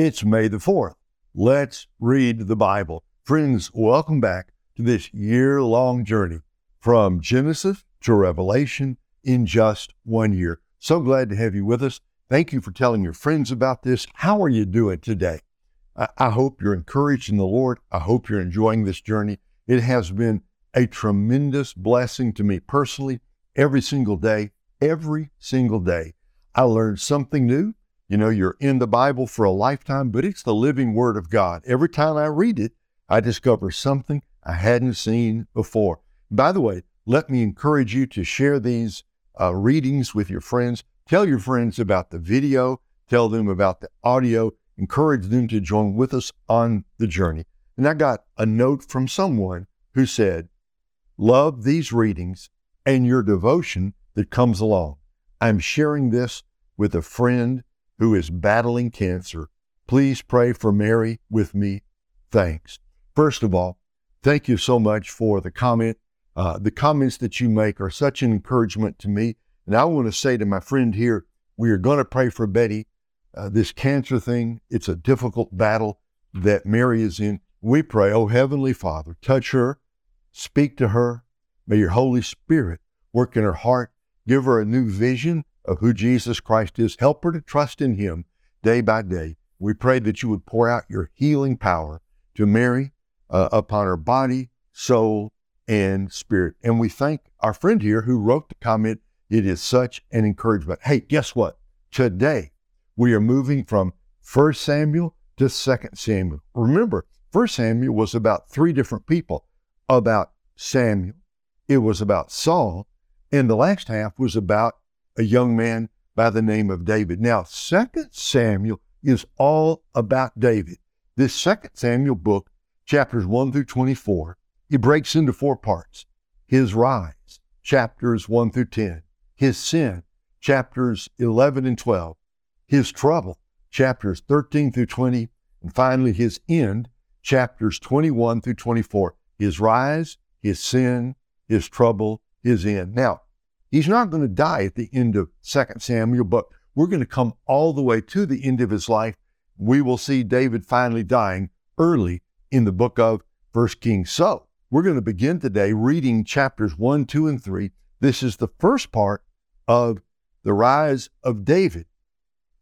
It's May the 4th. Let's read the Bible. Friends, welcome back to this year long journey from Genesis to Revelation in just one year. So glad to have you with us. Thank you for telling your friends about this. How are you doing today? I, I hope you're encouraged in the Lord. I hope you're enjoying this journey. It has been a tremendous blessing to me personally every single day. Every single day, I learned something new. You know, you're in the Bible for a lifetime, but it's the living Word of God. Every time I read it, I discover something I hadn't seen before. By the way, let me encourage you to share these uh, readings with your friends. Tell your friends about the video, tell them about the audio, encourage them to join with us on the journey. And I got a note from someone who said, Love these readings and your devotion that comes along. I'm sharing this with a friend who is battling cancer. Please pray for Mary with me. Thanks. First of all, thank you so much for the comment. Uh, the comments that you make are such an encouragement to me. And I want to say to my friend here, we are going to pray for Betty. Uh, this cancer thing, it's a difficult battle that Mary is in. We pray, oh Heavenly Father, touch her, speak to her. May your Holy Spirit work in her heart, give her a new vision of who Jesus Christ is. Help her to trust in Him day by day. We pray that you would pour out your healing power to Mary uh, upon her body, soul, and spirit. And we thank our friend here who wrote the comment. It is such an encouragement. Hey, guess what? Today we are moving from 1 Samuel to 2 Samuel. Remember, 1 Samuel was about three different people. About Samuel, it was about Saul, and the last half was about a young man by the name of David. Now, 2 Samuel is all about David. This 2 Samuel book, chapters 1 through 24, it breaks into four parts. His rise, chapters 1 through 10. His sin, chapters 11 and 12. His trouble, chapters 13 through 20. And finally, his end, chapters 21 through 24. His rise, his sin, his trouble, his end. Now, He's not going to die at the end of 2 Samuel, but we're going to come all the way to the end of his life. We will see David finally dying early in the book of 1 Kings. So we're going to begin today reading chapters 1, 2, and 3. This is the first part of the rise of David.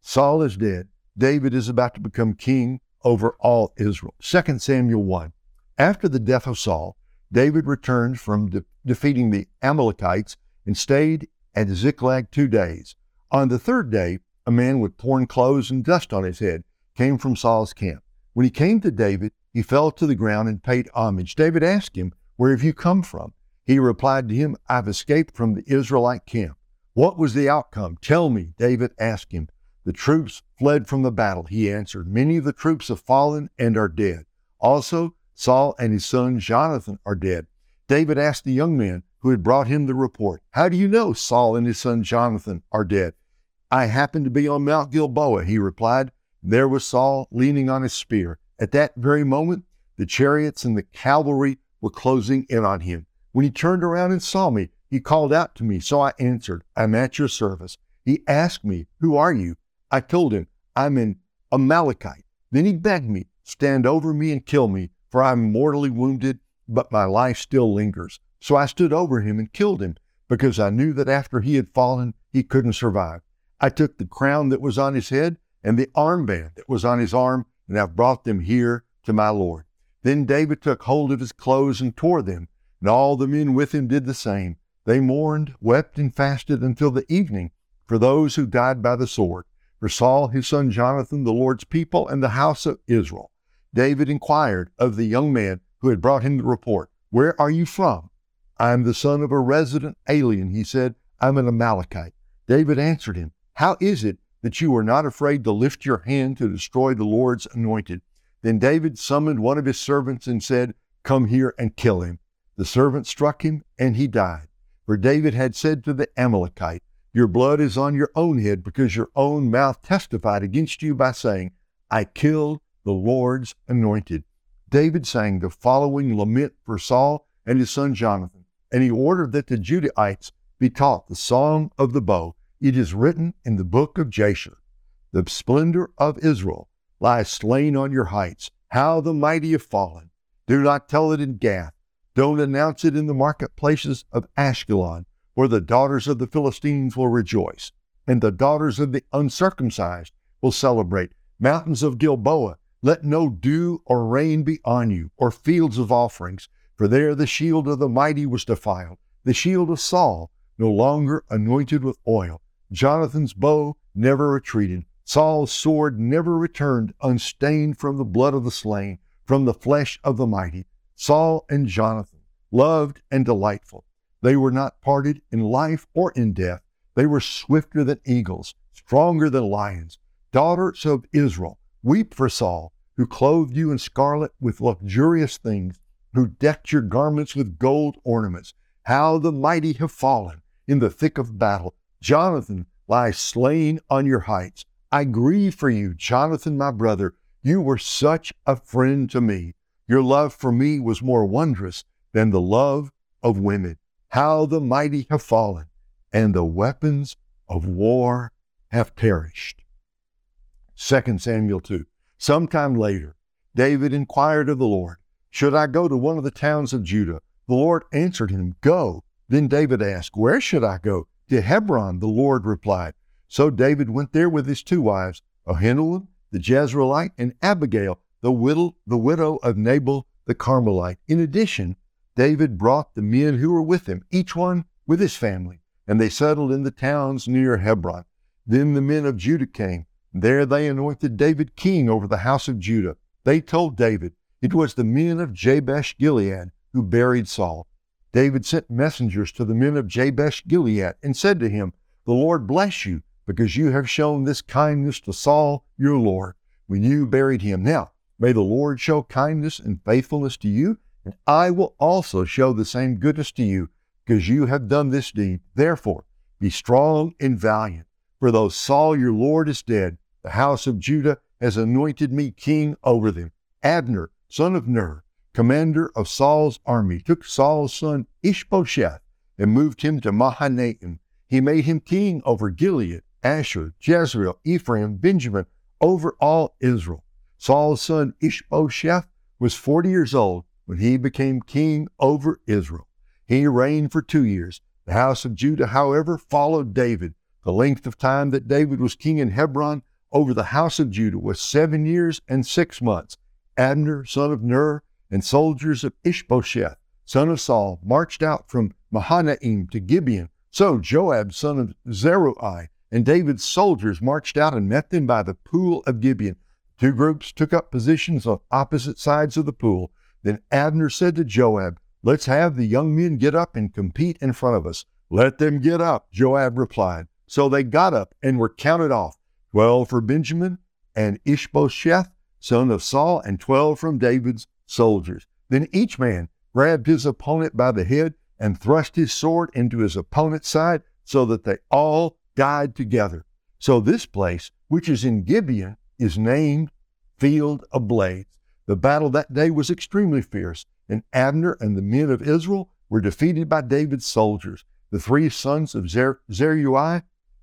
Saul is dead. David is about to become king over all Israel. 2 Samuel 1. After the death of Saul, David returns from de- defeating the Amalekites and stayed at Ziklag two days. On the third day, a man with torn clothes and dust on his head came from Saul's camp. When he came to David, he fell to the ground and paid homage. David asked him, Where have you come from? He replied to him, I've escaped from the Israelite camp. What was the outcome? Tell me, David asked him. The troops fled from the battle, he answered. Many of the troops have fallen and are dead. Also, Saul and his son Jonathan are dead. David asked the young man, who had brought him the report. How do you know Saul and his son Jonathan are dead? I happened to be on Mount Gilboa, he replied. There was Saul leaning on his spear. At that very moment, the chariots and the cavalry were closing in on him. When he turned around and saw me, he called out to me. So I answered, I'm at your service. He asked me, Who are you? I told him, I'm an Amalekite. Then he begged me, Stand over me and kill me, for I'm mortally wounded, but my life still lingers. So I stood over him and killed him because I knew that after he had fallen, he couldn't survive. I took the crown that was on his head and the armband that was on his arm, and I've brought them here to my Lord. Then David took hold of his clothes and tore them, and all the men with him did the same. They mourned, wept, and fasted until the evening for those who died by the sword, for Saul, his son Jonathan, the Lord's people, and the house of Israel. David inquired of the young man who had brought him the report, Where are you from? I am the son of a resident alien, he said. I'm an Amalekite. David answered him, How is it that you are not afraid to lift your hand to destroy the Lord's anointed? Then David summoned one of his servants and said, Come here and kill him. The servant struck him, and he died. For David had said to the Amalekite, Your blood is on your own head, because your own mouth testified against you by saying, I killed the Lord's anointed. David sang the following lament for Saul and his son Jonathan and he ordered that the Judahites be taught the song of the bow. It is written in the book of Jasher, the splendor of Israel, lies slain on your heights. How the mighty have fallen. Do not tell it in Gath. Don't announce it in the marketplaces of Ashkelon, where the daughters of the Philistines will rejoice, and the daughters of the uncircumcised will celebrate. Mountains of Gilboa, let no dew or rain be on you, or fields of offerings, for there the shield of the mighty was defiled, the shield of Saul, no longer anointed with oil. Jonathan's bow never retreated. Saul's sword never returned unstained from the blood of the slain, from the flesh of the mighty. Saul and Jonathan, loved and delightful. They were not parted in life or in death. They were swifter than eagles, stronger than lions. Daughters of Israel, weep for Saul, who clothed you in scarlet with luxurious things, who decked your garments with gold ornaments. How the mighty have fallen in the thick of battle. Jonathan lies slain on your heights. I grieve for you, Jonathan, my brother. You were such a friend to me. Your love for me was more wondrous than the love of women. How the mighty have fallen, and the weapons of war have perished. 2 Samuel 2. Sometime later, David inquired of the Lord, Should I go to one of the towns of Judah? The Lord answered him, Go. Then David asked, Where should I go? To Hebron, the Lord replied. So David went there with his two wives, Ahinoam the Jezreelite and Abigail, the widow, the widow of Nabal the Carmelite. In addition, David brought the men who were with him, each one with his family, and they settled in the towns near Hebron. Then the men of Judah came. There they anointed David king over the house of Judah. They told David it was the men of Jabesh Gilead who buried Saul. David sent messengers to the men of Jabesh Gilead and said to him, The Lord bless you, because you have shown this kindness to Saul your Lord when you buried him. Now, may the Lord show kindness and faithfulness to you, and I will also show the same goodness to you, because you have done this deed. Therefore, be strong and valiant, for though Saul your Lord is dead, the house of Judah has anointed me king over them. Abner, son of Ner, commander of Saul's army, took Saul's son Ishbosheth and moved him to Mahanaim. He made him king over Gilead, Asher, Jezreel, Ephraim, Benjamin, over all Israel. Saul's son Ishbosheth was 40 years old when he became king over Israel. He reigned for two years. The house of Judah, however, followed David. The length of time that David was king in Hebron over the house of Judah was seven years and six months. Abner, son of Ner, and soldiers of Ishbosheth, son of Saul, marched out from Mahanaim to Gibeon. So Joab, son of Zeruiah, and David's soldiers marched out and met them by the pool of Gibeon. Two groups took up positions on opposite sides of the pool. Then Abner said to Joab, Let's have the young men get up and compete in front of us. Let them get up, Joab replied. So they got up and were counted off twelve for Benjamin and Ishbosheth, son of Saul, and twelve from David's soldiers. Then each man grabbed his opponent by the head and thrust his sword into his opponent's side so that they all died together. So this place, which is in Gibeon, is named Field of Blades. The battle that day was extremely fierce, and Abner and the men of Israel were defeated by David's soldiers. The three sons of Zer- Zeruiah,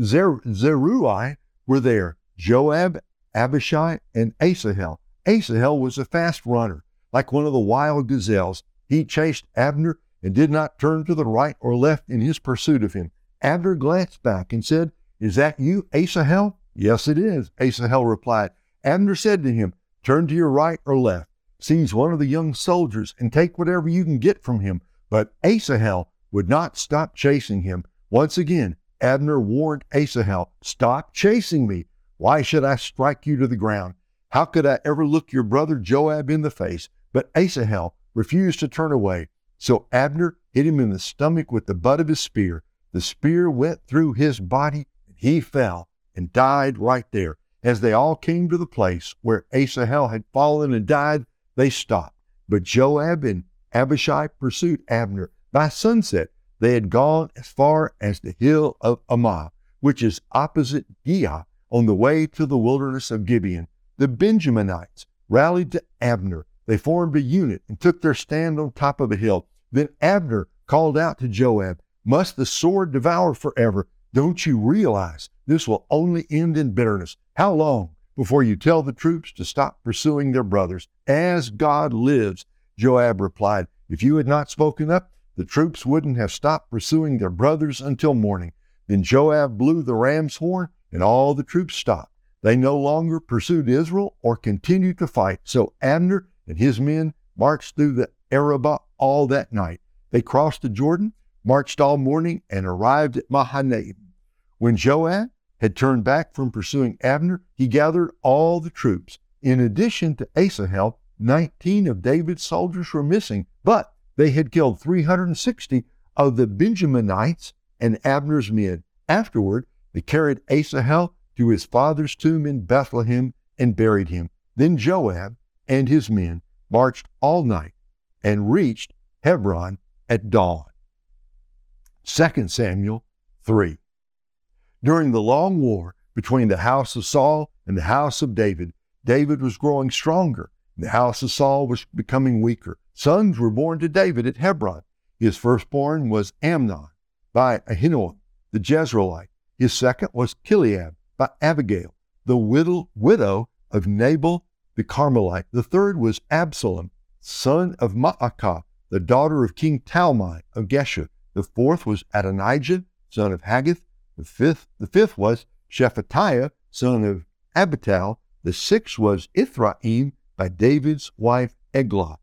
Zer- Zeruiah were there Joab, Abishai, and Asahel. Asahel was a fast runner. Like one of the wild gazelles, he chased Abner and did not turn to the right or left in his pursuit of him. Abner glanced back and said, Is that you, Asahel? Yes, it is, Asahel replied. Abner said to him, Turn to your right or left, seize one of the young soldiers, and take whatever you can get from him. But Asahel would not stop chasing him. Once again, Abner warned Asahel, Stop chasing me. Why should I strike you to the ground? How could I ever look your brother Joab in the face? But Asahel refused to turn away. So Abner hit him in the stomach with the butt of his spear. The spear went through his body, and he fell and died right there. As they all came to the place where Asahel had fallen and died, they stopped. But Joab and Abishai pursued Abner. By sunset, they had gone as far as the hill of Ammah, which is opposite Giah, on the way to the wilderness of Gibeon. The Benjaminites rallied to Abner they formed a unit and took their stand on top of a hill. Then Abner called out to Joab, Must the sword devour forever? Don't you realize this will only end in bitterness? How long before you tell the troops to stop pursuing their brothers. As God lives, Joab replied, if you had not spoken up, the troops wouldn't have stopped pursuing their brothers until morning. Then Joab blew the ram's horn, and all the troops stopped. They no longer pursued Israel or continued to fight. So Abner and his men marched through the Arabah all that night. They crossed the Jordan, marched all morning, and arrived at Mahanaim. When Joab had turned back from pursuing Abner, he gathered all the troops. In addition to Asahel, 19 of David's soldiers were missing, but they had killed 360 of the Benjaminites and Abner's men. Afterward, they carried Asahel to his father's tomb in Bethlehem and buried him. Then Joab and his men marched all night and reached Hebron at dawn. 2 Samuel 3. During the long war between the house of Saul and the house of David, David was growing stronger. The house of Saul was becoming weaker. Sons were born to David at Hebron. His firstborn was Amnon by Ahinoam the Jezreelite. His second was Chileab by Abigail, the widow, widow of Nabal the Carmelite. The third was Absalom, son of Maacah, the daughter of King Talmai of Geshur. The fourth was Adonijah, son of Haggith. The fifth, the fifth was Shephatiah, son of Abital. The sixth was Ithream by David's wife Eglah.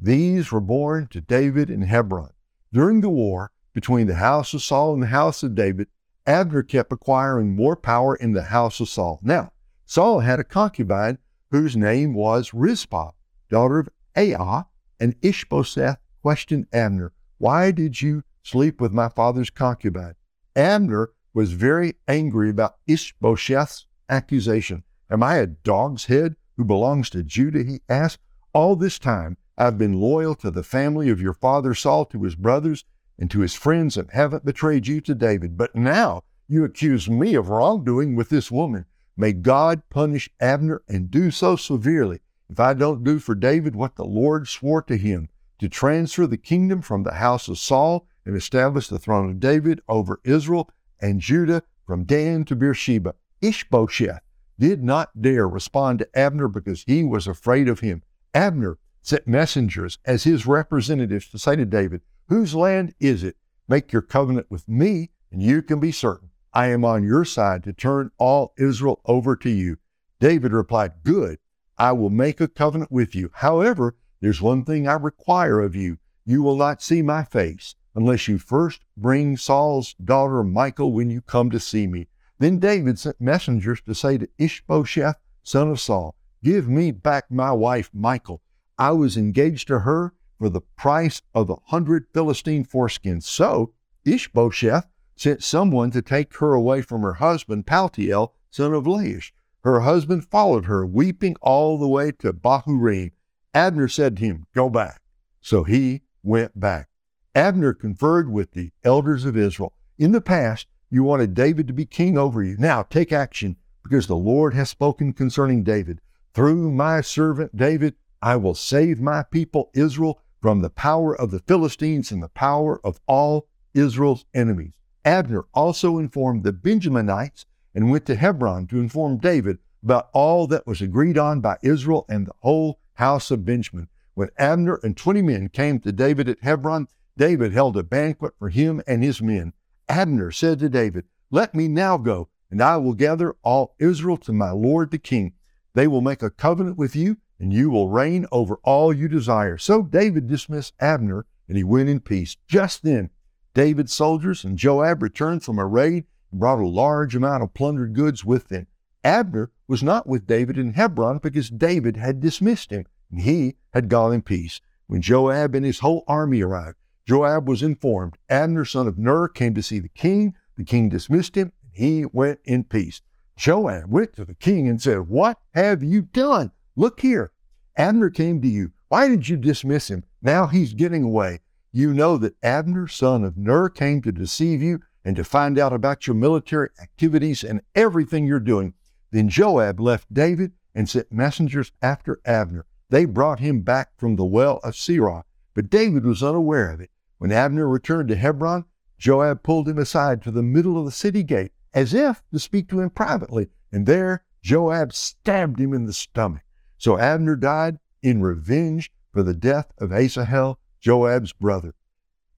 These were born to David in Hebron. During the war between the house of Saul and the house of David, Abner kept acquiring more power in the house of Saul. Now, Saul had a concubine whose name was Rizpah, daughter of Aiah, and Ishbosheth questioned Abner, Why did you sleep with my father's concubine? Abner was very angry about Ishbosheth's accusation. Am I a dog's head who belongs to Judah? He asked. All this time I've been loyal to the family of your father Saul, to his brothers, and to his friends and haven't betrayed you to David. But now you accuse me of wrongdoing with this woman. May God punish Abner and do so severely if I don't do for David what the Lord swore to him to transfer the kingdom from the house of Saul and establish the throne of David over Israel and Judah from Dan to Beersheba. Ishbosheth did not dare respond to Abner because he was afraid of him. Abner sent messengers as his representatives to say to David, Whose land is it? Make your covenant with me, and you can be certain I am on your side to turn all Israel over to you. David replied, Good, I will make a covenant with you. However, there's one thing I require of you. You will not see my face unless you first bring Saul's daughter Michal when you come to see me. Then David sent messengers to say to Ishbosheth, son of Saul, Give me back my wife Michal. I was engaged to her for the price of a hundred Philistine foreskins. So Ishbosheth sent someone to take her away from her husband, Paltiel, son of Laish. Her husband followed her, weeping all the way to Bahurim. Abner said to him, Go back. So he went back. Abner conferred with the elders of Israel. In the past, you wanted David to be king over you. Now take action, because the Lord has spoken concerning David. Through my servant David, I will save my people Israel from the power of the Philistines and the power of all Israel's enemies. Abner also informed the Benjaminites and went to Hebron to inform David about all that was agreed on by Israel and the whole house of Benjamin. When Abner and twenty men came to David at Hebron, David held a banquet for him and his men. Abner said to David, Let me now go, and I will gather all Israel to my lord the king. They will make a covenant with you, and you will reign over all you desire. So David dismissed Abner, and he went in peace. Just then, David's soldiers and Joab returned from a raid and brought a large amount of plundered goods with them. Abner was not with David in Hebron because David had dismissed him, and he had gone in peace. When Joab and his whole army arrived, Joab was informed. Abner, son of Ner, came to see the king. The king dismissed him, and he went in peace. Joab went to the king and said, What have you done? Look here. Abner came to you. Why did you dismiss him? Now he's getting away. You know that Abner, son of Ner, came to deceive you and to find out about your military activities and everything you're doing. Then Joab left David and sent messengers after Abner. They brought him back from the well of Sirah, but David was unaware of it. When Abner returned to Hebron, Joab pulled him aside to the middle of the city gate, as if to speak to him privately, and there Joab stabbed him in the stomach. So Abner died in revenge for the death of Asahel, Joab's brother.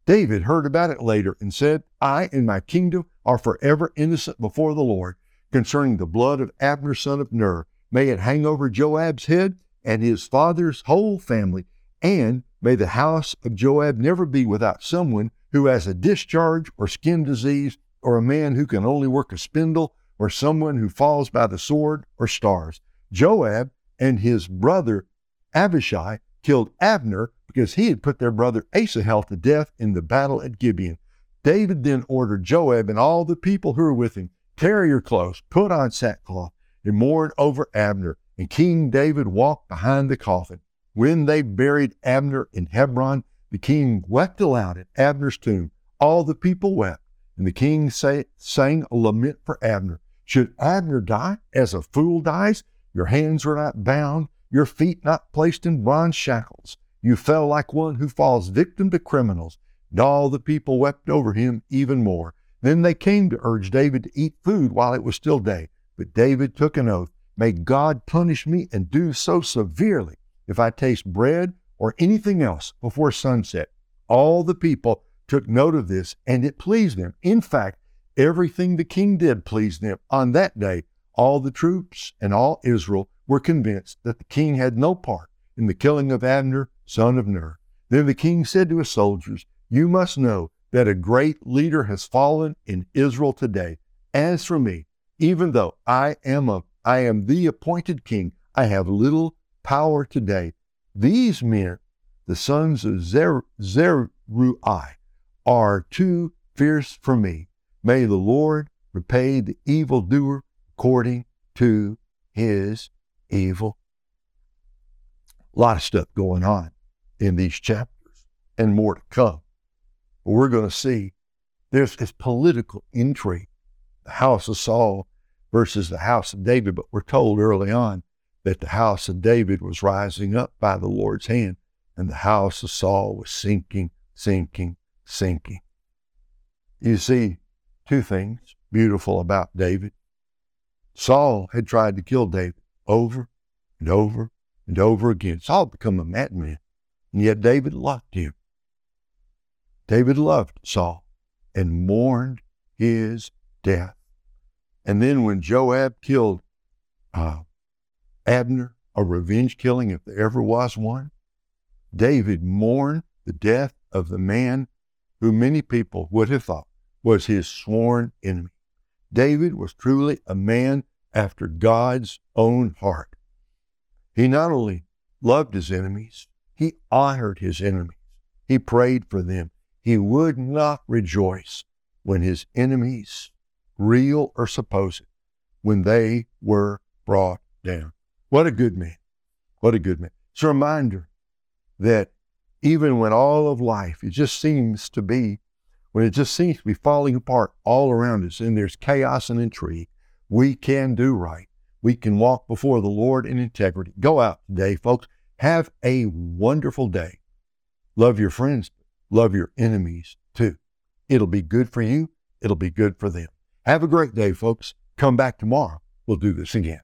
David heard about it later and said, I and my kingdom are forever innocent before the Lord concerning the blood of Abner, son of Ner. May it hang over Joab's head and his father's whole family, and may the house of Joab never be without someone who has a discharge or skin disease, or a man who can only work a spindle, or someone who falls by the sword or stars. Joab and his brother Abishai killed Abner because he had put their brother Asahel to death in the battle at Gibeon. David then ordered Joab and all the people who were with him, tear your clothes, put on sackcloth, and mourn over Abner. And King David walked behind the coffin. When they buried Abner in Hebron, the king wept aloud at Abner's tomb. All the people wept, and the king say, sang a lament for Abner. Should Abner die as a fool dies? Your hands were not bound, your feet not placed in bronze shackles. You fell like one who falls victim to criminals. And all the people wept over him even more. Then they came to urge David to eat food while it was still day. But David took an oath May God punish me and do so severely if I taste bread or anything else before sunset. All the people took note of this, and it pleased them. In fact, everything the king did pleased them. On that day, all the troops and all Israel were convinced that the king had no part in the killing of Abner, son of Ner. Then the king said to his soldiers, You must know that a great leader has fallen in Israel today. As for me, even though I am a I am the appointed king, I have little power today these men, the sons of Zer- Zeruiah, are too fierce for me. May the Lord repay the evildoer according to his evil. A lot of stuff going on in these chapters and more to come. We're going to see there's this political intrigue, the house of Saul versus the house of David, but we're told early on that the house of David was rising up by the Lord's hand, and the house of Saul was sinking, sinking, sinking. You see two things beautiful about David. Saul had tried to kill David over and over and over again. Saul had become a madman, and yet David loved him. David loved Saul and mourned his death. And then when Joab killed uh, Abner, a revenge killing if there ever was one. David mourned the death of the man who many people would have thought was his sworn enemy. David was truly a man after God's own heart. He not only loved his enemies, he honored his enemies. He prayed for them. He would not rejoice when his enemies, real or supposed, when they were brought down. What a good man. What a good man. It's a reminder that even when all of life, it just seems to be, when it just seems to be falling apart all around us and there's chaos and intrigue, we can do right. We can walk before the Lord in integrity. Go out today, folks. Have a wonderful day. Love your friends, love your enemies too. It'll be good for you. It'll be good for them. Have a great day, folks. Come back tomorrow. We'll do this again.